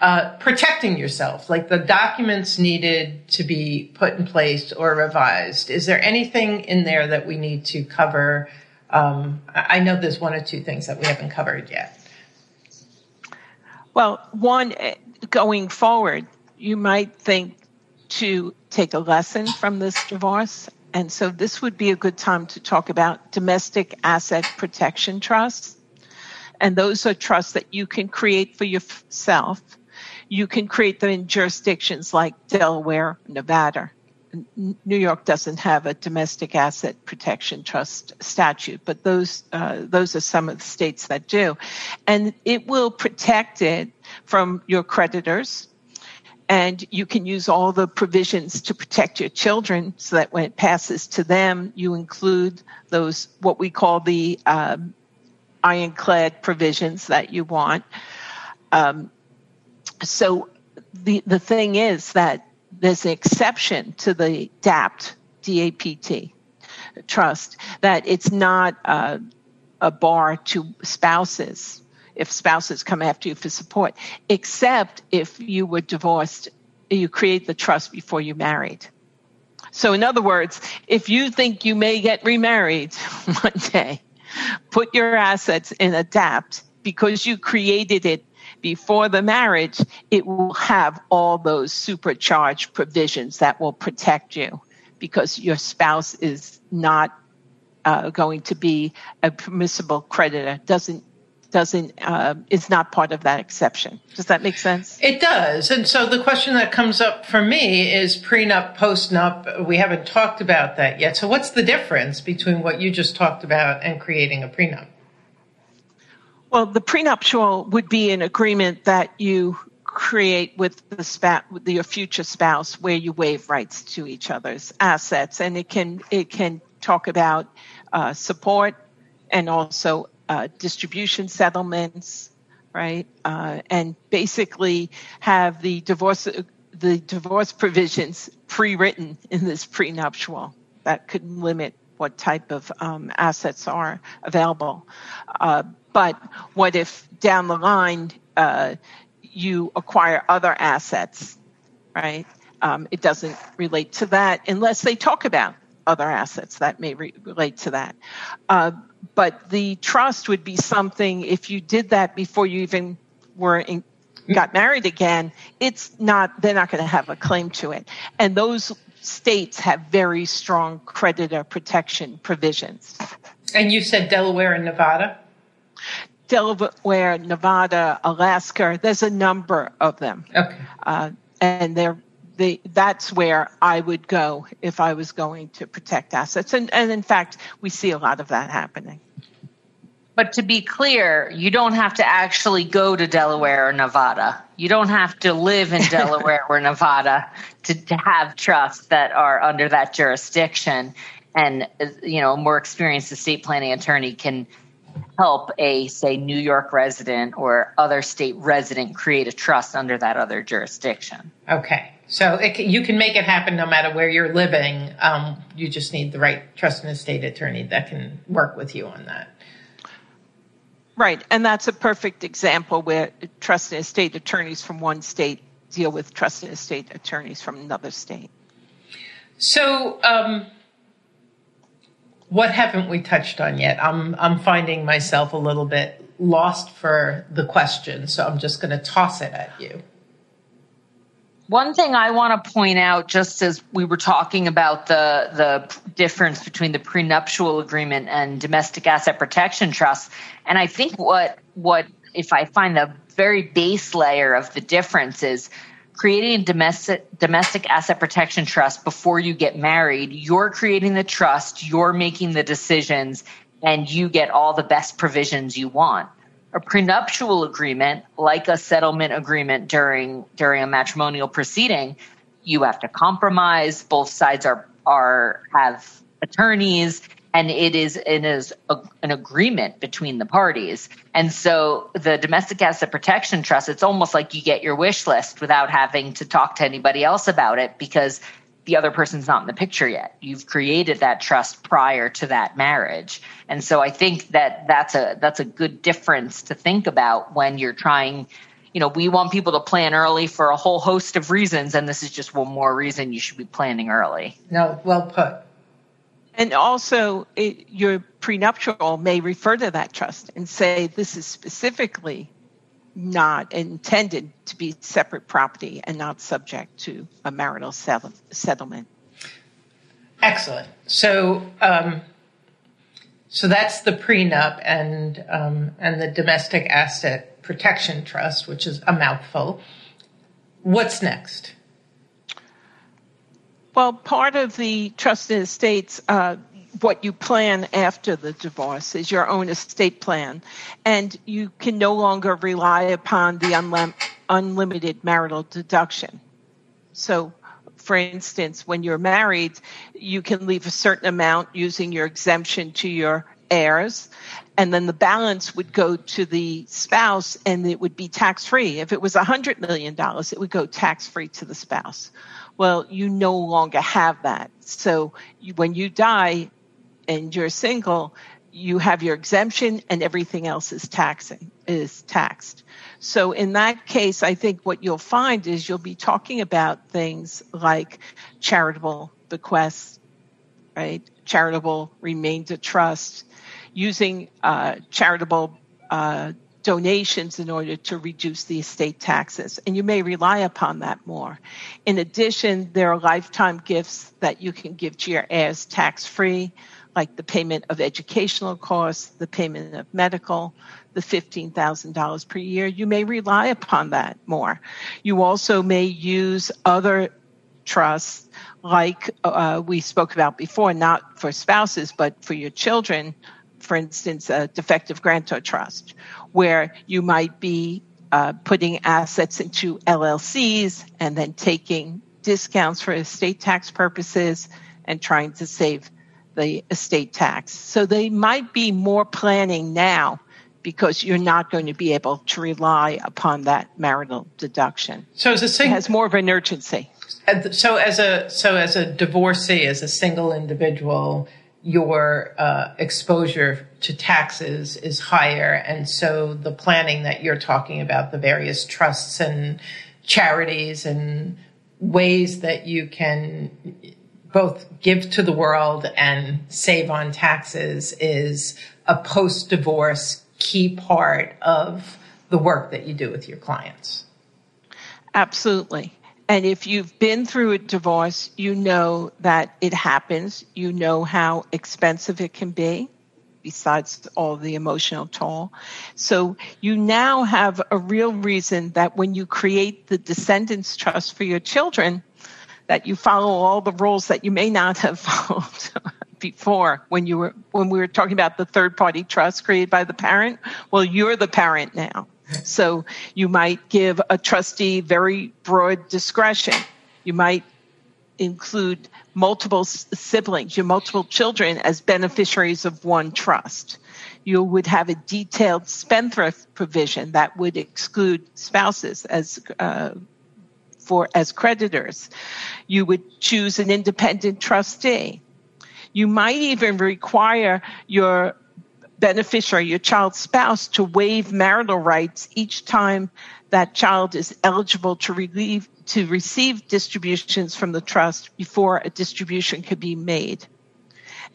Uh, protecting yourself, like the documents needed to be put in place or revised. Is there anything in there that we need to cover? Um, I know there's one or two things that we haven't covered yet. Well, one eh, going forward, you might think to take a lesson from this divorce. And so this would be a good time to talk about domestic asset protection trusts. And those are trusts that you can create for yourself. You can create them in jurisdictions like Delaware, Nevada. New York doesn't have a domestic asset protection trust statute, but those uh, those are some of the states that do, and it will protect it from your creditors and you can use all the provisions to protect your children so that when it passes to them, you include those, what we call the um, ironclad provisions that you want. Um, so the the thing is that there's an exception to the DAPT, D-A-P-T, trust, that it's not uh, a bar to spouses if spouses come after you for support, except if you were divorced, you create the trust before you married. So, in other words, if you think you may get remarried one day, put your assets in a DAPT because you created it before the marriage, it will have all those supercharged provisions that will protect you. Because your spouse is not uh, going to be a permissible creditor, doesn't doesn't uh, is not part of that exception. Does that make sense? It does. And so the question that comes up for me is prenup, postnup. We haven't talked about that yet. So what's the difference between what you just talked about and creating a prenup? Well, the prenuptial would be an agreement that you create with the spa- with your future spouse where you waive rights to each other's assets and it can it can talk about uh, support and also uh, distribution settlements, right? Uh, and basically have the divorce the divorce provisions pre-written in this prenuptial that could limit what type of um, assets are available. Uh, but what if down the line uh, you acquire other assets, right? Um, it doesn't relate to that unless they talk about other assets that may re- relate to that. Uh, but the trust would be something if you did that before you even were in, got married again it's not they're not going to have a claim to it. And those states have very strong creditor protection provisions. And you said delaware and nevada? Delaware nevada alaska there's a number of them. Okay. Uh, and they're the, that's where I would go if I was going to protect assets. And, and in fact, we see a lot of that happening. But to be clear, you don't have to actually go to Delaware or Nevada. You don't have to live in Delaware or Nevada to, to have trusts that are under that jurisdiction. And, you know, a more experienced estate planning attorney can help a, say, New York resident or other state resident create a trust under that other jurisdiction. Okay. So it, you can make it happen no matter where you're living. Um, you just need the right trust and estate attorney that can work with you on that. Right, and that's a perfect example where trust and estate attorneys from one state deal with trust and estate attorneys from another state. So, um, what haven't we touched on yet? I'm I'm finding myself a little bit lost for the question, so I'm just going to toss it at you. One thing I want to point out, just as we were talking about the the difference between the prenuptial agreement and domestic asset protection trust, and I think what what if I find the very base layer of the difference is creating a domestic domestic asset protection trust before you get married. You're creating the trust, you're making the decisions, and you get all the best provisions you want a prenuptial agreement, like a settlement agreement during during a matrimonial proceeding, you have to compromise. Both sides are are have attorneys, and it is it is a, an agreement between the parties. And so, the domestic asset protection trust, it's almost like you get your wish list without having to talk to anybody else about it because the other person's not in the picture yet. You've created that trust prior to that marriage. And so I think that that's a that's a good difference to think about when you're trying you know, we want people to plan early for a whole host of reasons and this is just one more reason you should be planning early. No, well put. And also, it, your prenuptial may refer to that trust and say this is specifically not intended to be separate property and not subject to a marital settlement. Excellent. So, um, so that's the prenup and um, and the domestic asset protection trust, which is a mouthful. What's next? Well, part of the trust and estates uh, what you plan after the divorce is your own estate plan, and you can no longer rely upon the unlim- unlimited marital deduction. So, for instance, when you're married, you can leave a certain amount using your exemption to your heirs and then the balance would go to the spouse and it would be tax free. If it was $100 million, it would go tax free to the spouse. Well, you no longer have that. So you, when you die and you're single, you have your exemption and everything else is taxing is taxed. So in that case, I think what you'll find is you'll be talking about things like charitable bequests, right? Charitable remainder trust, using uh, charitable uh, donations in order to reduce the estate taxes. And you may rely upon that more. In addition, there are lifetime gifts that you can give to your heirs tax free, like the payment of educational costs, the payment of medical, the $15,000 per year. You may rely upon that more. You also may use other trusts like uh, we spoke about before, not for spouses, but for your children for instance, a defective grantor trust, where you might be uh, putting assets into LLCs and then taking discounts for estate tax purposes and trying to save the estate tax. So they might be more planning now because you're not going to be able to rely upon that marital deduction. So as a sing- it has more of an urgency. So as a so as a divorcee, as a single individual, your uh, exposure to taxes is higher. And so the planning that you're talking about, the various trusts and charities and ways that you can both give to the world and save on taxes is a post divorce key part of the work that you do with your clients. Absolutely. And if you've been through a divorce, you know that it happens. You know how expensive it can be, besides all the emotional toll. So you now have a real reason that when you create the descendants trust for your children, that you follow all the rules that you may not have followed before when you were when we were talking about the third party trust created by the parent. Well, you're the parent now. So you might give a trustee very broad discretion. You might include multiple siblings, your multiple children as beneficiaries of one trust. You would have a detailed spendthrift provision that would exclude spouses as uh, for as creditors. You would choose an independent trustee. You might even require your beneficiary, your child's spouse, to waive marital rights each time that child is eligible to relieve to receive distributions from the trust before a distribution could be made.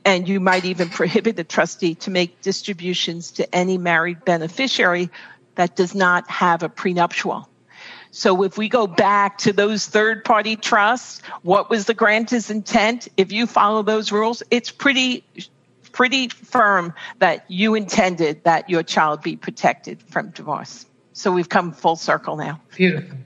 And you might even prohibit the trustee to make distributions to any married beneficiary that does not have a prenuptial. So if we go back to those third party trusts, what was the grantor's intent? If you follow those rules, it's pretty pretty firm that you intended that your child be protected from divorce. So we've come full circle now. Beautiful.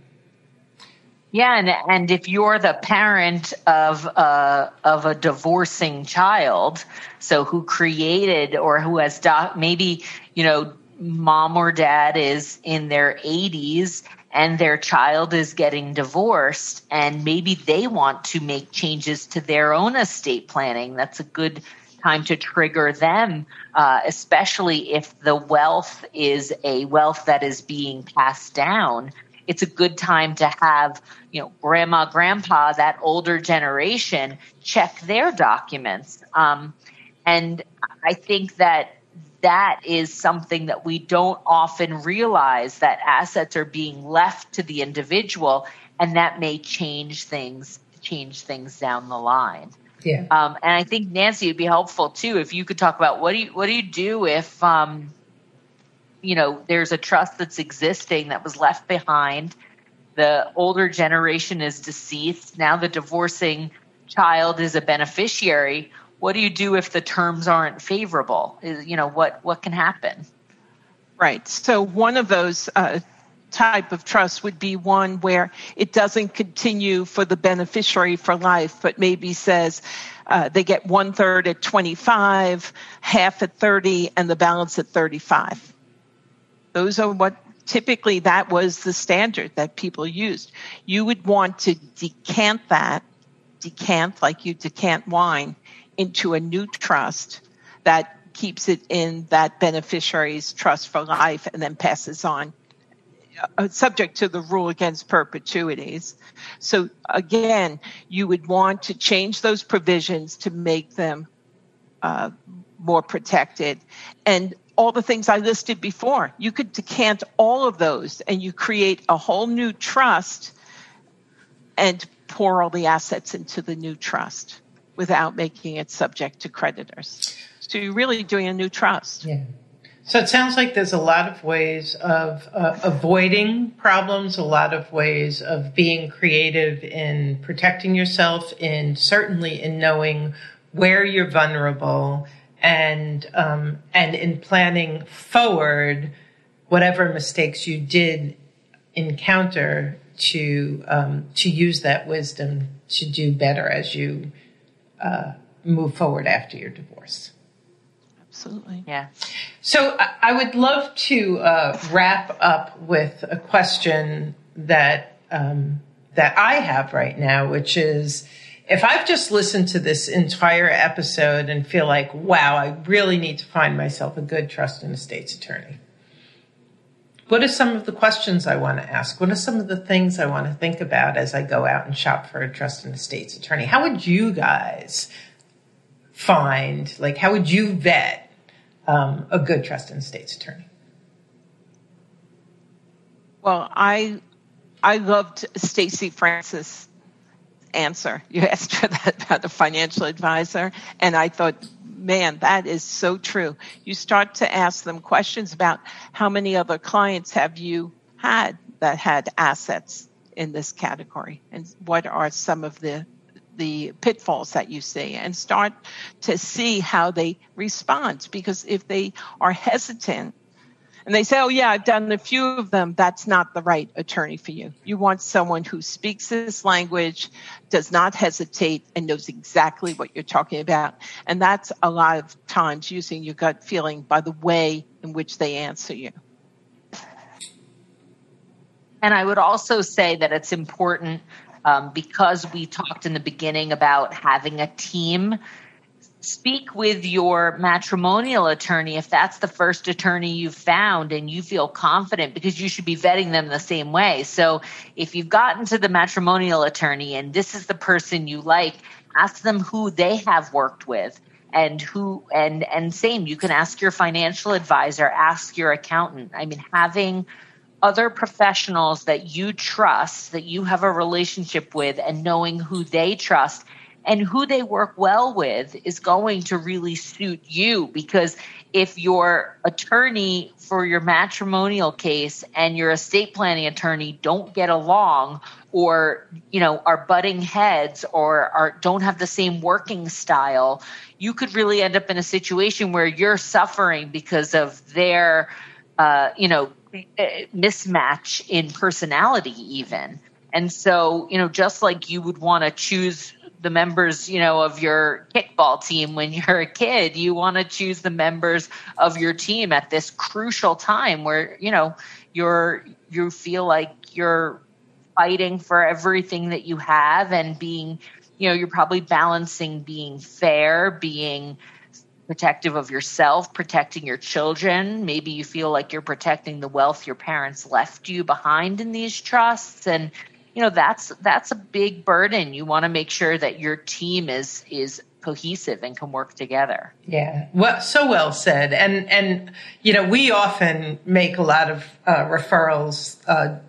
Yeah, and and if you're the parent of a uh, of a divorcing child, so who created or who has doc, maybe you know mom or dad is in their 80s and their child is getting divorced and maybe they want to make changes to their own estate planning that's a good time to trigger them, uh, especially if the wealth is a wealth that is being passed down. It's a good time to have, you know, grandma, grandpa, that older generation check their documents. Um, and I think that that is something that we don't often realize that assets are being left to the individual and that may change things change things down the line. Yeah. Um, and I think Nancy would be helpful too if you could talk about what do you what do you do if um, you know there's a trust that's existing that was left behind. The older generation is deceased. Now the divorcing child is a beneficiary. What do you do if the terms aren't favorable? You know what what can happen? Right. So one of those uh, type of trust would be one where it doesn't continue for the beneficiary for life, but maybe says uh, they get one third at 25, half at 30, and the balance at 35. Those are what typically that was the standard that people used. You would want to decant that, decant like you decant wine, into a new trust that keeps it in that beneficiary's trust for life and then passes on uh, subject to the rule against perpetuities. So again, you would want to change those provisions to make them uh, more protected. And all the things I listed before, you could decant all of those and you create a whole new trust and pour all the assets into the new trust without making it subject to creditors. So you're really doing a new trust. Yeah. So it sounds like there's a lot of ways of uh, avoiding problems, a lot of ways of being creative in protecting yourself, and certainly in knowing where you're vulnerable, and um, and in planning forward whatever mistakes you did encounter to um, to use that wisdom to do better as you uh, move forward after your divorce. Absolutely. Yeah. So I would love to uh, wrap up with a question that um, that I have right now, which is if I've just listened to this entire episode and feel like, wow, I really need to find myself a good trust and estates attorney. What are some of the questions I want to ask? What are some of the things I want to think about as I go out and shop for a trust and estates attorney? How would you guys find, like, how would you vet um, a good trust and estates attorney? Well, I I loved Stacy Francis' answer. You asked her that about the financial advisor, and I thought, man, that is so true. You start to ask them questions about how many other clients have you had that had assets in this category, and what are some of the the pitfalls that you see and start to see how they respond. Because if they are hesitant and they say, Oh, yeah, I've done a few of them, that's not the right attorney for you. You want someone who speaks this language, does not hesitate, and knows exactly what you're talking about. And that's a lot of times using your gut feeling by the way in which they answer you. And I would also say that it's important um, because we talked in the beginning about having a team speak with your matrimonial attorney if that's the first attorney you've found and you feel confident because you should be vetting them the same way. So if you've gotten to the matrimonial attorney and this is the person you like, ask them who they have worked with and who and and same you can ask your financial advisor, ask your accountant. I mean having other professionals that you trust, that you have a relationship with, and knowing who they trust and who they work well with is going to really suit you because if your attorney for your matrimonial case and your estate planning attorney don't get along or you know are butting heads or are don't have the same working style you could really end up in a situation where you're suffering because of their uh, you know mismatch in personality even. And so you know just like you would want to choose the members you know of your kickball team when you're a kid you want to choose the members of your team at this crucial time where you know you're you feel like you're fighting for everything that you have and being you know you're probably balancing being fair being protective of yourself, protecting your children. Maybe you feel like you're protecting the wealth your parents left you behind in these trusts and you know that's that's a big burden. You want to make sure that your team is is cohesive and can work together. Yeah, well, so well said. And and you know we often make a lot of uh, referrals uh,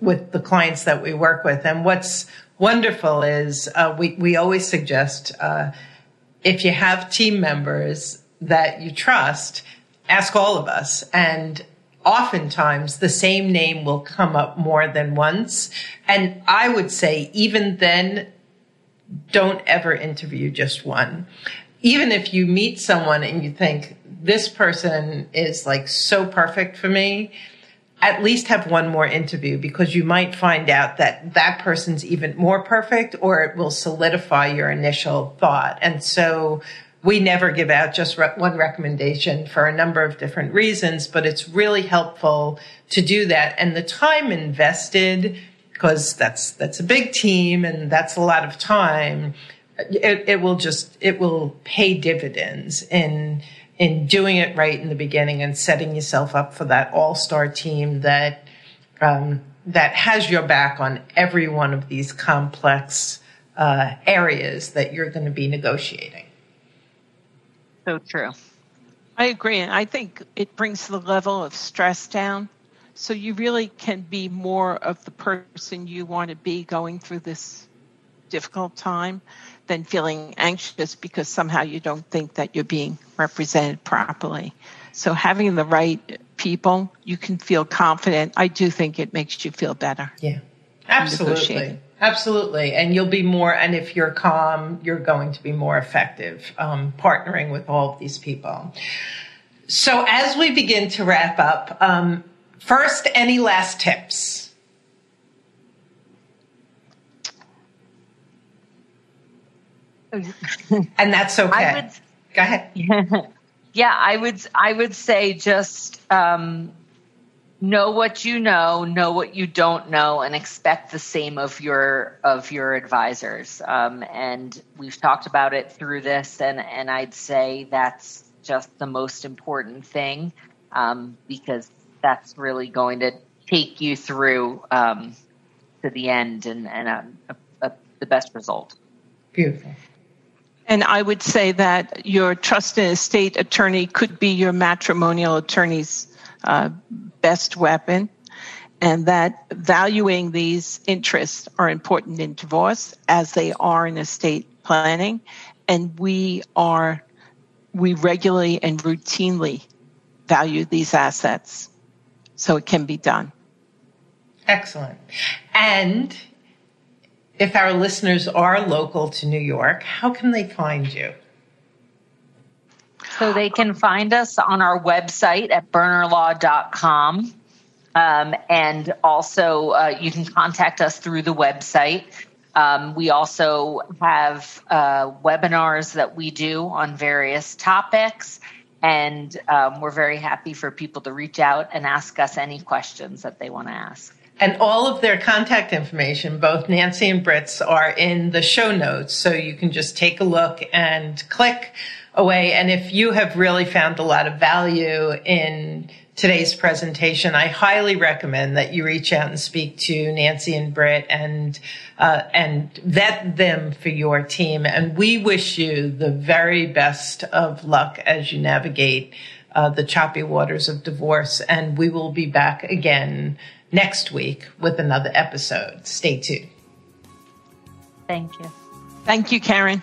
with the clients that we work with, and what's wonderful is uh, we we always suggest uh, if you have team members that you trust, ask all of us. And oftentimes the same name will come up more than once. And I would say, even then, don't ever interview just one. Even if you meet someone and you think, this person is like so perfect for me, at least have one more interview because you might find out that that person's even more perfect or it will solidify your initial thought. And so we never give out just re- one recommendation for a number of different reasons, but it's really helpful to do that. And the time invested, because that's, that's a big team and that's a lot of time it, it will just it will pay dividends in in doing it right in the beginning and setting yourself up for that all star team that um, that has your back on every one of these complex uh, areas that you're going to be negotiating. So true. I agree. And I think it brings the level of stress down. So you really can be more of the person you want to be going through this difficult time than feeling anxious because somehow you don't think that you're being represented properly. So having the right people, you can feel confident. I do think it makes you feel better. Yeah. Absolutely. Absolutely. And you'll be more, and if you're calm, you're going to be more effective um, partnering with all of these people. So as we begin to wrap up, um, first, any last tips? and that's okay. Would, Go ahead. yeah, I would. I would say just um, know what you know, know what you don't know, and expect the same of your of your advisors. Um, and we've talked about it through this, and and I'd say that's just the most important thing um, because that's really going to take you through um, to the end and and a, a, a, the best result. Beautiful. And I would say that your trust and estate attorney could be your matrimonial attorney's uh, best weapon, and that valuing these interests are important in divorce as they are in estate planning. And we are, we regularly and routinely value these assets so it can be done. Excellent. And if our listeners are local to New York, how can they find you? So they can find us on our website at burnerlaw.com. Um, and also, uh, you can contact us through the website. Um, we also have uh, webinars that we do on various topics. And um, we're very happy for people to reach out and ask us any questions that they want to ask. And all of their contact information, both Nancy and Britt's, are in the show notes. So you can just take a look and click away. And if you have really found a lot of value in today's presentation, I highly recommend that you reach out and speak to Nancy and Britt and uh, and vet them for your team. And we wish you the very best of luck as you navigate uh, the choppy waters of divorce. And we will be back again next week with another episode. Stay tuned. Thank you. Thank you, Karen.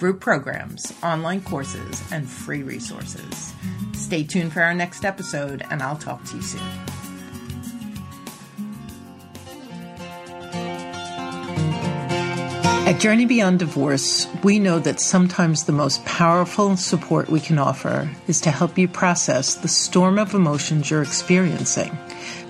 group programs, online courses, and free resources. Stay tuned for our next episode, and I'll talk to you soon. At Journey Beyond Divorce, we know that sometimes the most powerful support we can offer is to help you process the storm of emotions you're experiencing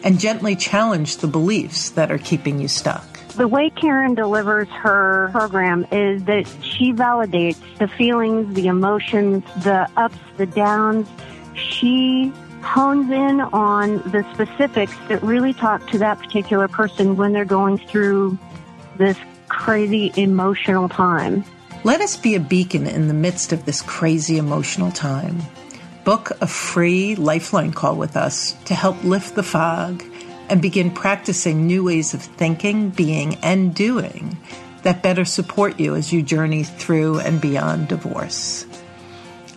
and gently challenge the beliefs that are keeping you stuck. The way Karen delivers her program is that she validates the feelings, the emotions, the ups, the downs. She hones in on the specifics that really talk to that particular person when they're going through this crazy emotional time. Let us be a beacon in the midst of this crazy emotional time. Book a free lifeline call with us to help lift the fog and begin practicing new ways of thinking, being, and doing that better support you as you journey through and beyond divorce.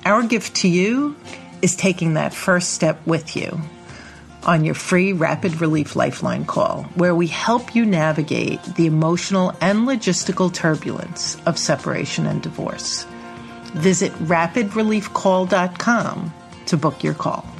Our gift to you is taking that first step with you on your free Rapid Relief Lifeline call, where we help you navigate the emotional and logistical turbulence of separation and divorce. Visit rapidreliefcall.com to book your call.